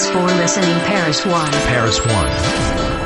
Thanks for listening, Paris One. Paris One.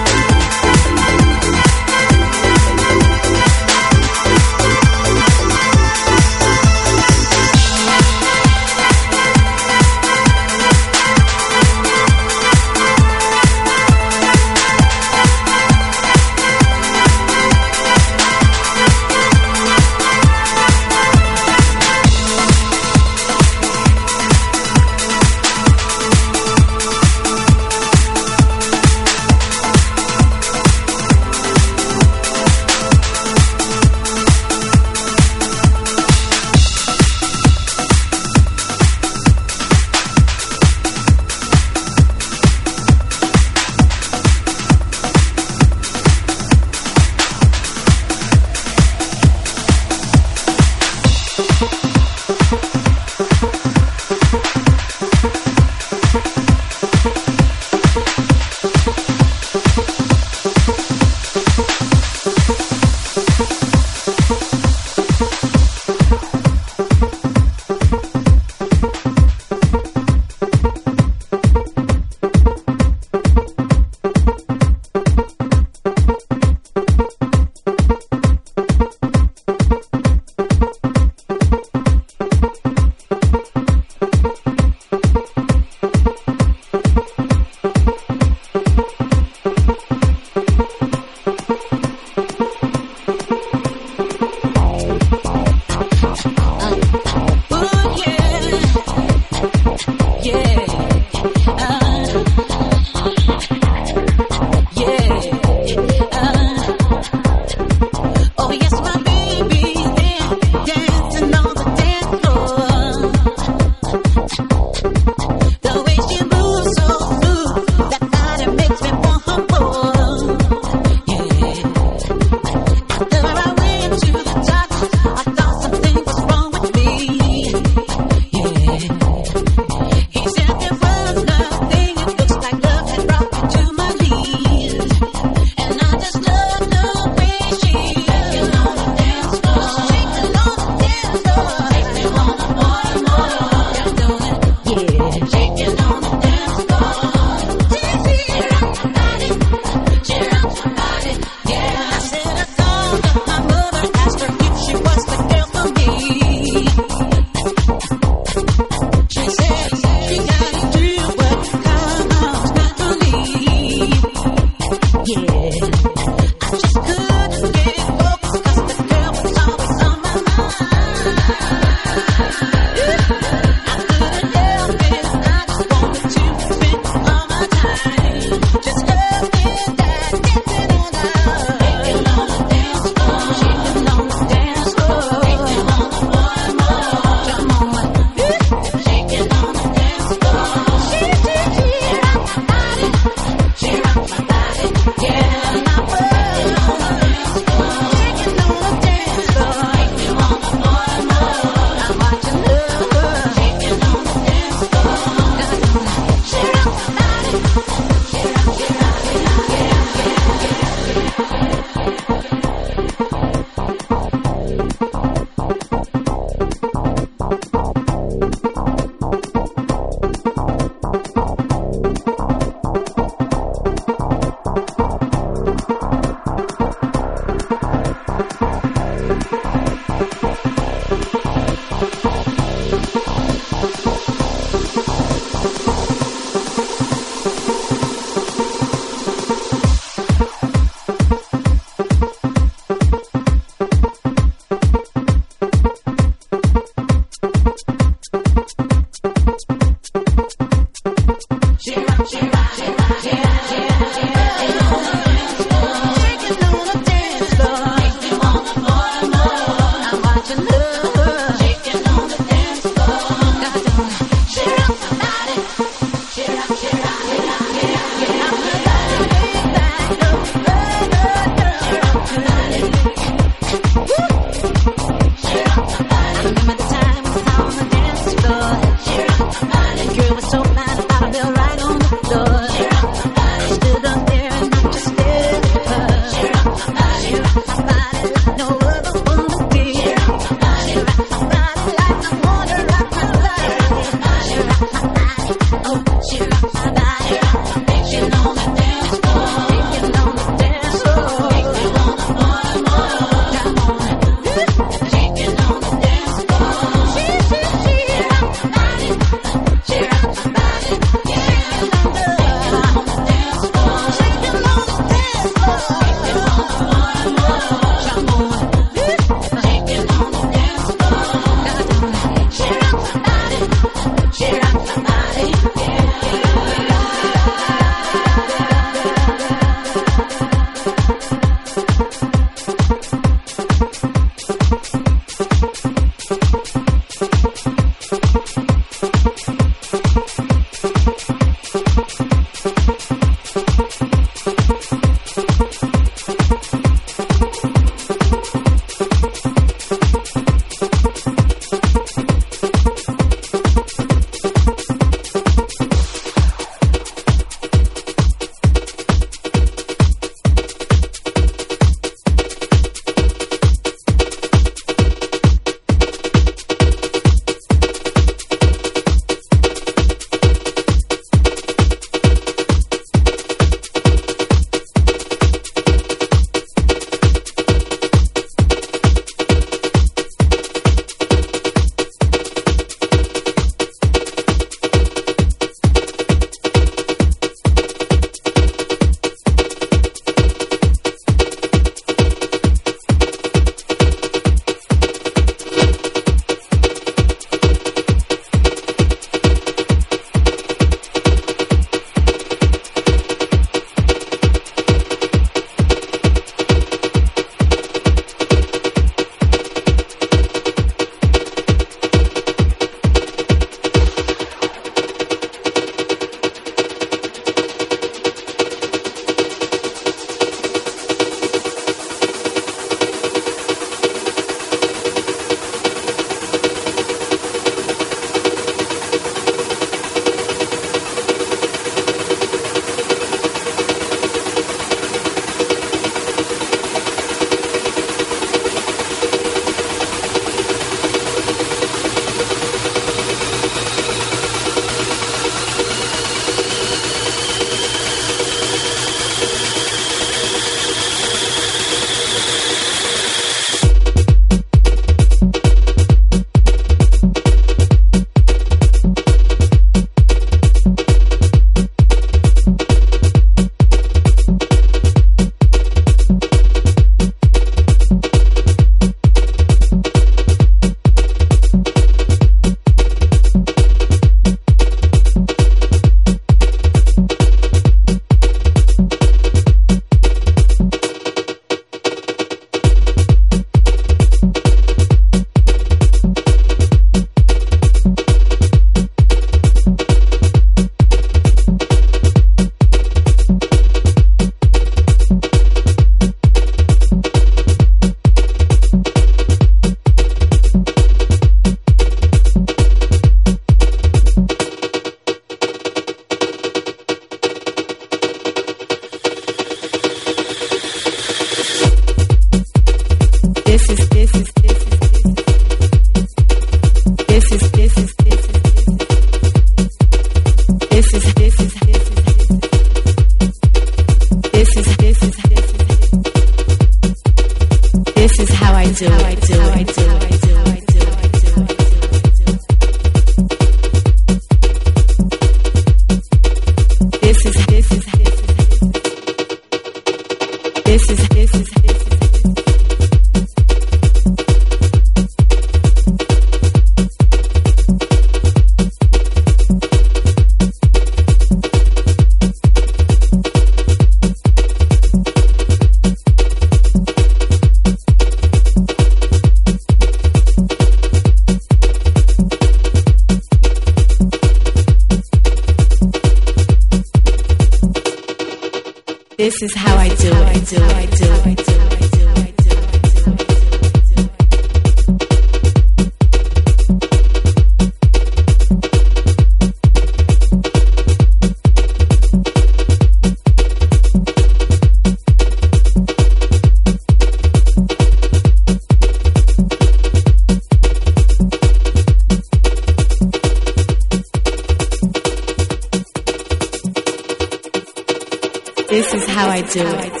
How I do it.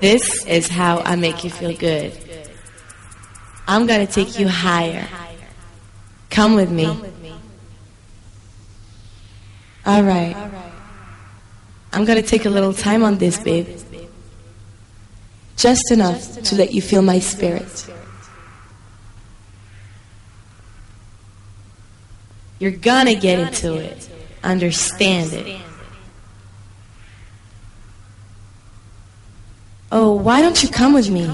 This is how I make you feel good. I'm gonna take you higher. Come with me. Alright. I'm gonna take a little time on this, babe. Just enough to let you feel my spirit. You're gonna get into it. Understand it. Why don't you come with me?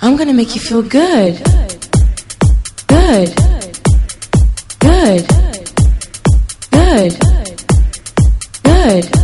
I'm gonna make you feel good. Good. Good. Good. Good. Good.